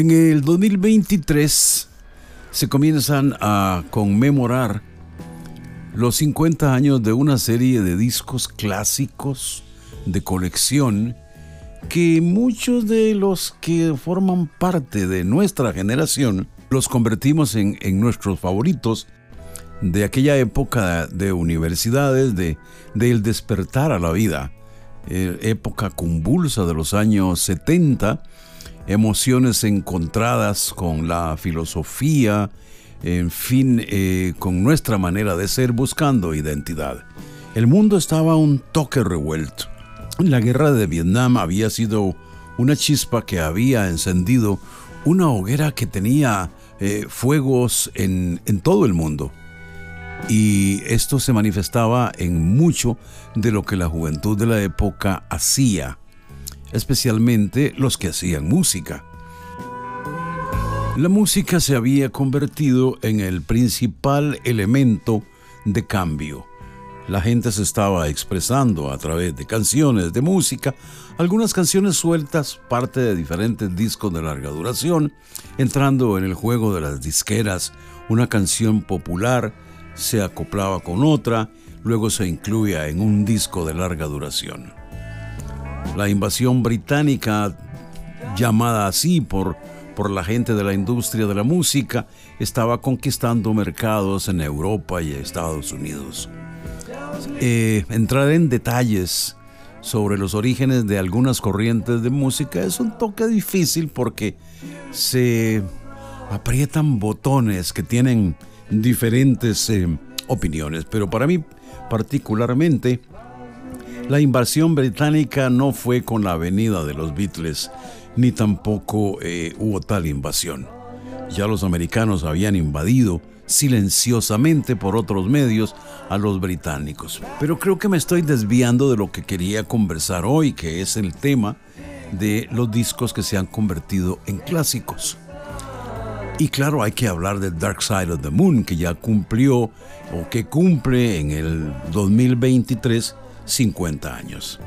En el 2023 se comienzan a conmemorar los 50 años de una serie de discos clásicos de colección que muchos de los que forman parte de nuestra generación los convertimos en, nuestros favoritos de aquella época de universidades, de, despertar a la vida, eh, época convulsa de los años 70, emociones encontradas con la filosofía, en fin, eh, con nuestra manera de ser buscando identidad. El mundo estaba un toque revuelto. La guerra de Vietnam había sido una chispa que había encendido una hoguera que tenía eh, fuegos en, en todo el mundo. Y esto se manifestaba en mucho de lo que la juventud de la época hacía, especialmente los que hacían música. La música se había convertido en el principal elemento de cambio. La gente se estaba expresando a través de canciones de música, algunas canciones sueltas, parte de diferentes discos de larga duración, entrando en el juego de las disqueras, una canción popular se acoplaba con otra, luego se incluía en un disco de larga duración. La invasión británica, llamada así por por la gente de la industria de la música, estaba conquistando mercados en Europa y Estados Unidos. Eh, entrar en detalles sobre los orígenes de algunas corrientes de música es un toque difícil porque se aprietan botones que tienen diferentes eh, opiniones, pero para mí particularmente la invasión británica no fue con la venida de los Beatles, ni tampoco eh, hubo tal invasión. Ya los americanos habían invadido silenciosamente por otros medios a los británicos. Pero creo que me estoy desviando de lo que quería conversar hoy, que es el tema de los discos que se han convertido en clásicos. Y claro, hay que hablar de Dark Side of the Moon, que ya cumplió o que cumple en el 2023 50 años.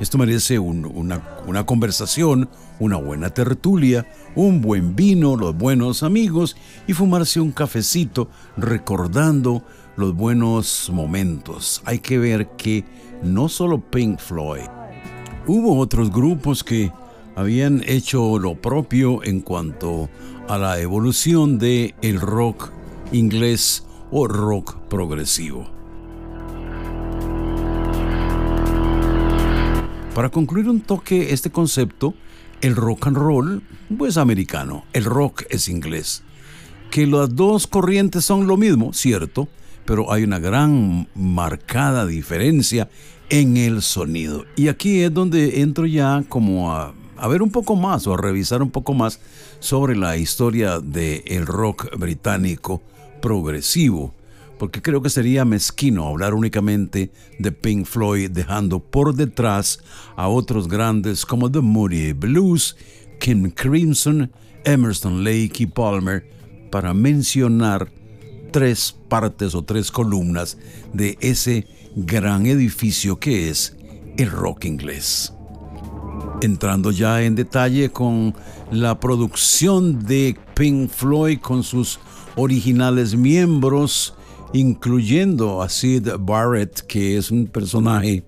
Esto merece una, una conversación, una buena tertulia, un buen vino, los buenos amigos y fumarse un cafecito recordando los buenos momentos. Hay que ver que no solo Pink Floyd, hubo otros grupos que habían hecho lo propio en cuanto a la evolución de el rock inglés o rock progresivo. Para concluir un toque este concepto, el rock and roll pues americano, el rock es inglés. Que las dos corrientes son lo mismo, cierto, pero hay una gran marcada diferencia en el sonido. Y aquí es donde entro ya como a, a ver un poco más o a revisar un poco más sobre la historia del rock británico progresivo porque creo que sería mezquino hablar únicamente de Pink Floyd dejando por detrás a otros grandes como The Moody Blues, Kim Crimson, Emerson Lake y Palmer, para mencionar tres partes o tres columnas de ese gran edificio que es el rock inglés. Entrando ya en detalle con la producción de Pink Floyd con sus originales miembros, incluyendo a Sid Barrett, que es un personaje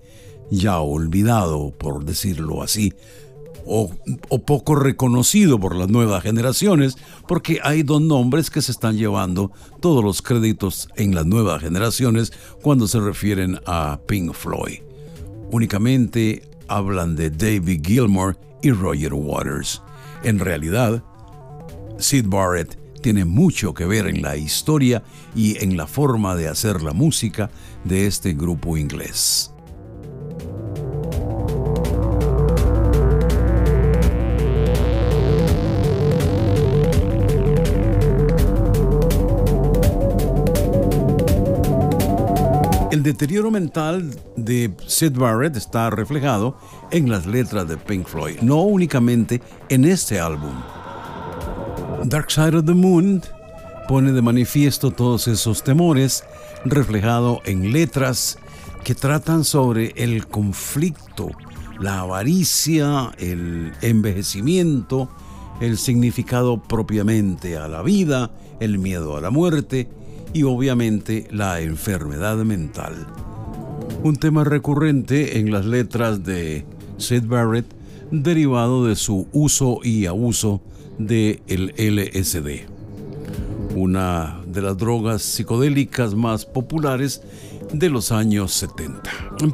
ya olvidado, por decirlo así, o, poco reconocido por las nuevas generaciones, porque hay dos nombres que se están llevando todos los créditos en las nuevas generaciones cuando se refieren a Pink Floyd. Únicamente hablan de David Gilmour y Roger Waters. En realidad, Sid Barrett tiene mucho que ver en la historia y en la forma de hacer la música de este grupo inglés. El deterioro mental de Sid Barrett está reflejado en las letras de Pink Floyd, no únicamente en este álbum. Dark Side of the Moon pone de manifiesto todos esos temores reflejado en letras que tratan sobre el conflicto, la avaricia, el envejecimiento, el significado propiamente a la vida, el miedo a la muerte y obviamente la enfermedad mental. Un tema recurrente en las letras de Sid Barrett derivado de su uso y abuso de el LSD, una de las drogas psicodélicas más populares de los años 70.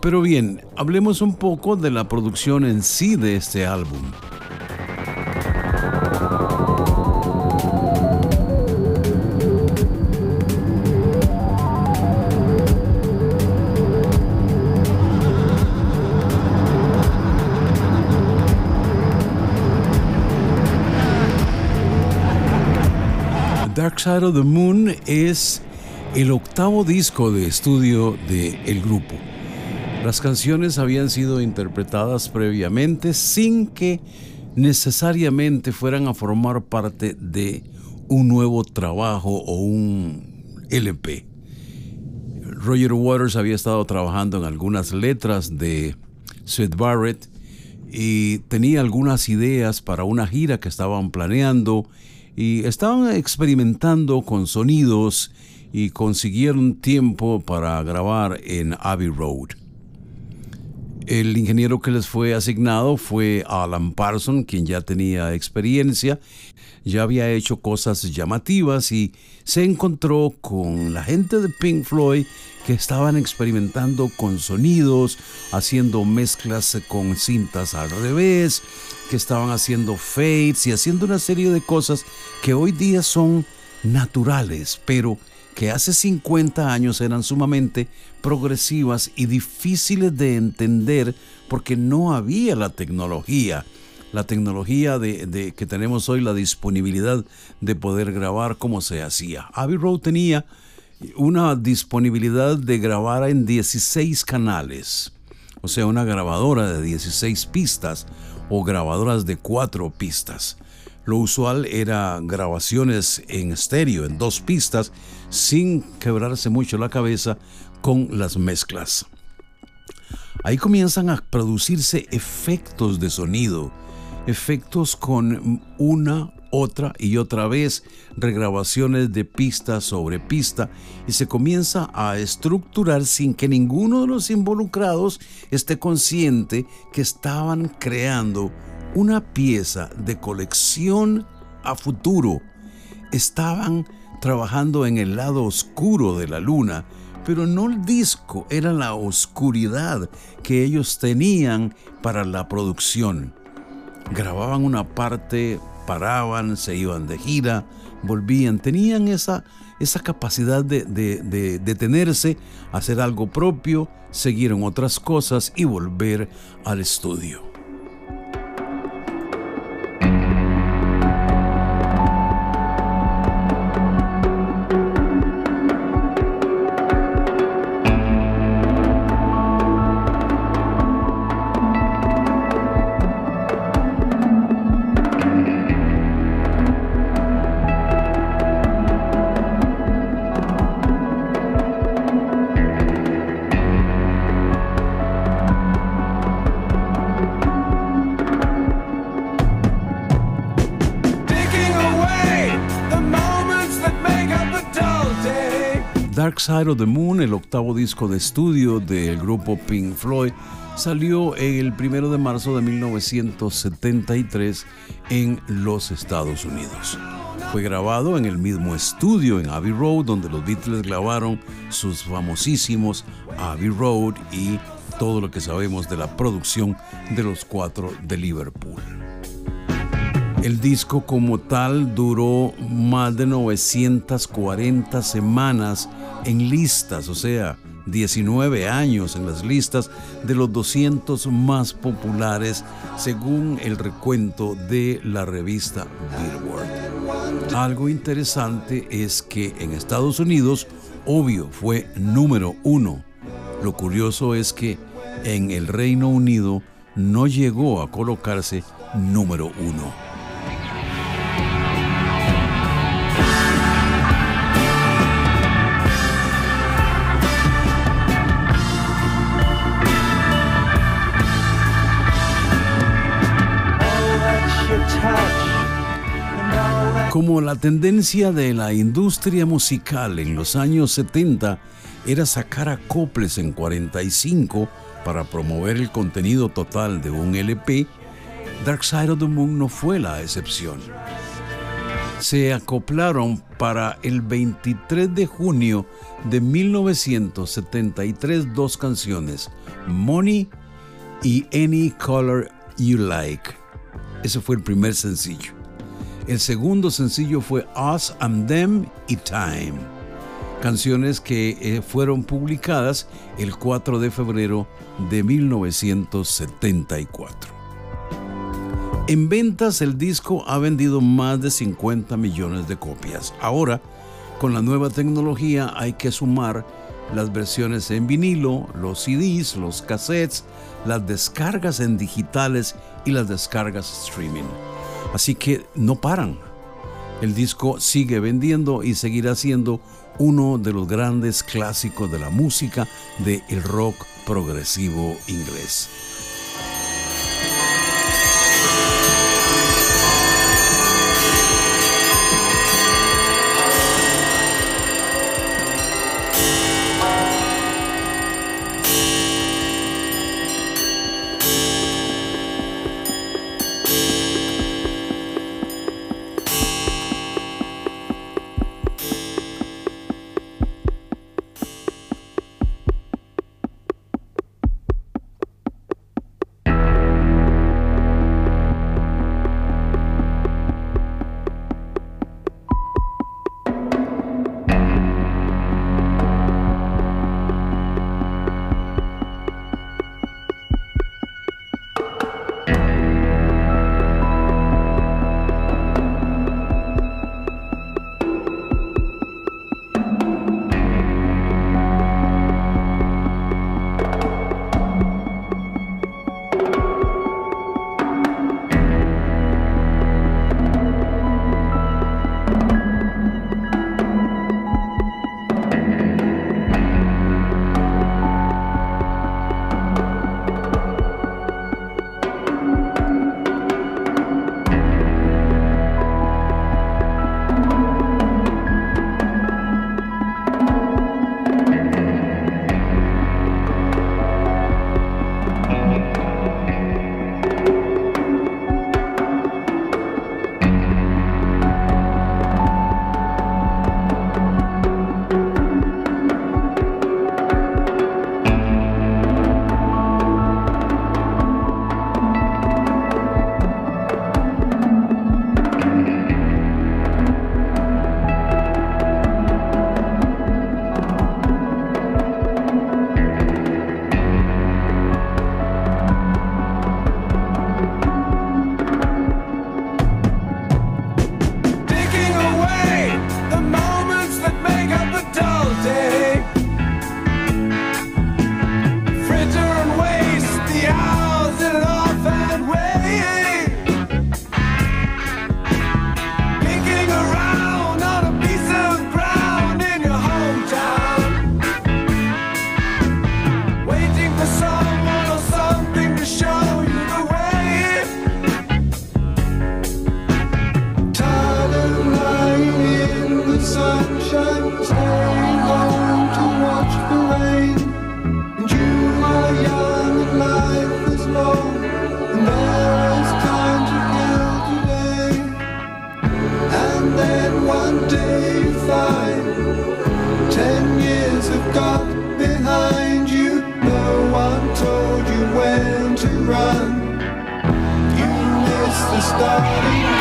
Pero bien, hablemos un poco de la producción en sí de este álbum. Dark of the Moon es el octavo disco de estudio del el grupo. Las canciones habían sido interpretadas previamente sin que necesariamente fueran a formar parte de un nuevo trabajo o un LP. Roger Waters había estado trabajando en algunas letras de Sid Barrett y tenía algunas ideas para una gira que estaban planeando y estaban experimentando con sonidos y consiguieron tiempo para grabar en Abbey Road. El ingeniero que les fue asignado fue Alan Parson, quien ya tenía experiencia, ya había hecho cosas llamativas y se encontró con la gente de Pink Floyd que estaban experimentando con sonidos, haciendo mezclas con cintas al revés, que estaban haciendo fades y haciendo una serie de cosas que hoy día son naturales, pero que hace 50 años eran sumamente progresivas y difíciles de entender porque no había la tecnología. La tecnología de, que tenemos hoy, la disponibilidad de poder grabar como se hacía. Abbey Road tenía una disponibilidad de grabar en 16 canales, o sea, una grabadora de 16 pistas o grabadoras de 4 pistas. Lo usual era grabaciones en estéreo, en dos pistas, sin quebrarse mucho la cabeza con las mezclas. Ahí comienzan a producirse efectos de sonido, efectos con una otra y otra vez regrabaciones de pista sobre pista y se comienza a estructurar sin que ninguno de los involucrados esté consciente que estaban creando una pieza de colección a futuro. Estaban trabajando en el lado oscuro de la luna, pero no el disco, era la oscuridad que ellos tenían para la producción. Grababan una parte paraban, se iban de gira, volvían, tenían esa, esa capacidad de, de detenerse, hacer algo propio, seguir en otras cosas y volver al estudio. Dark Side of the Moon, el octavo disco de estudio del grupo Pink Floyd, salió el primero de marzo de 1973 en los Estados Unidos. Fue grabado en el mismo estudio en Abbey Road, donde los Beatles grabaron sus famosísimos Abbey Road y todo lo que sabemos de la producción de los cuatro de Liverpool. El disco como tal duró más de 940 semanas en listas, o sea, 19 años en las listas de los 200 más populares según el recuento de la revista Billboard. Algo interesante es que en Estados Unidos, obvio, fue número uno. Lo curioso es que en el Reino Unido no llegó a colocarse número uno. Como la tendencia de la industria musical en los años 70 era sacar acoples en 45 para promover el contenido total de un LP, Dark Side of the Moon no fue la excepción. Se acoplaron para el 23 de junio de 1973 dos canciones, Money y Any Color You Like. Ese fue el primer sencillo. El segundo sencillo fue Us and Them y Time, canciones que eh, fueron publicadas el 4 de febrero de 1974. En ventas el disco ha vendido más de 50 millones de copias. Ahora, con la nueva tecnología hay que sumar las versiones en vinilo, los CDs, los cassettes, las descargas en digitales y las descargas streaming. Así que no paran. El disco sigue vendiendo y seguirá siendo uno de los grandes clásicos de la música del el rock progresivo inglés. to run. You missed the starting.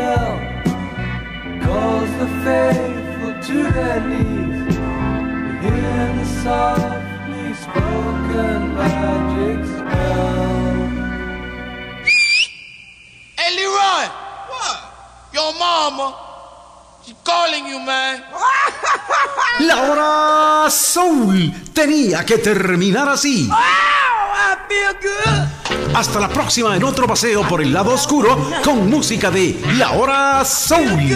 bell calls the faithful to their knees. Hear the softly spoken magic spell. Hey, Leroy! What? Your mama. Calling you, man. La hora Soul tenía que terminar así. Oh, I feel good. Hasta la próxima en otro paseo por el lado oscuro con música de La hora Soul.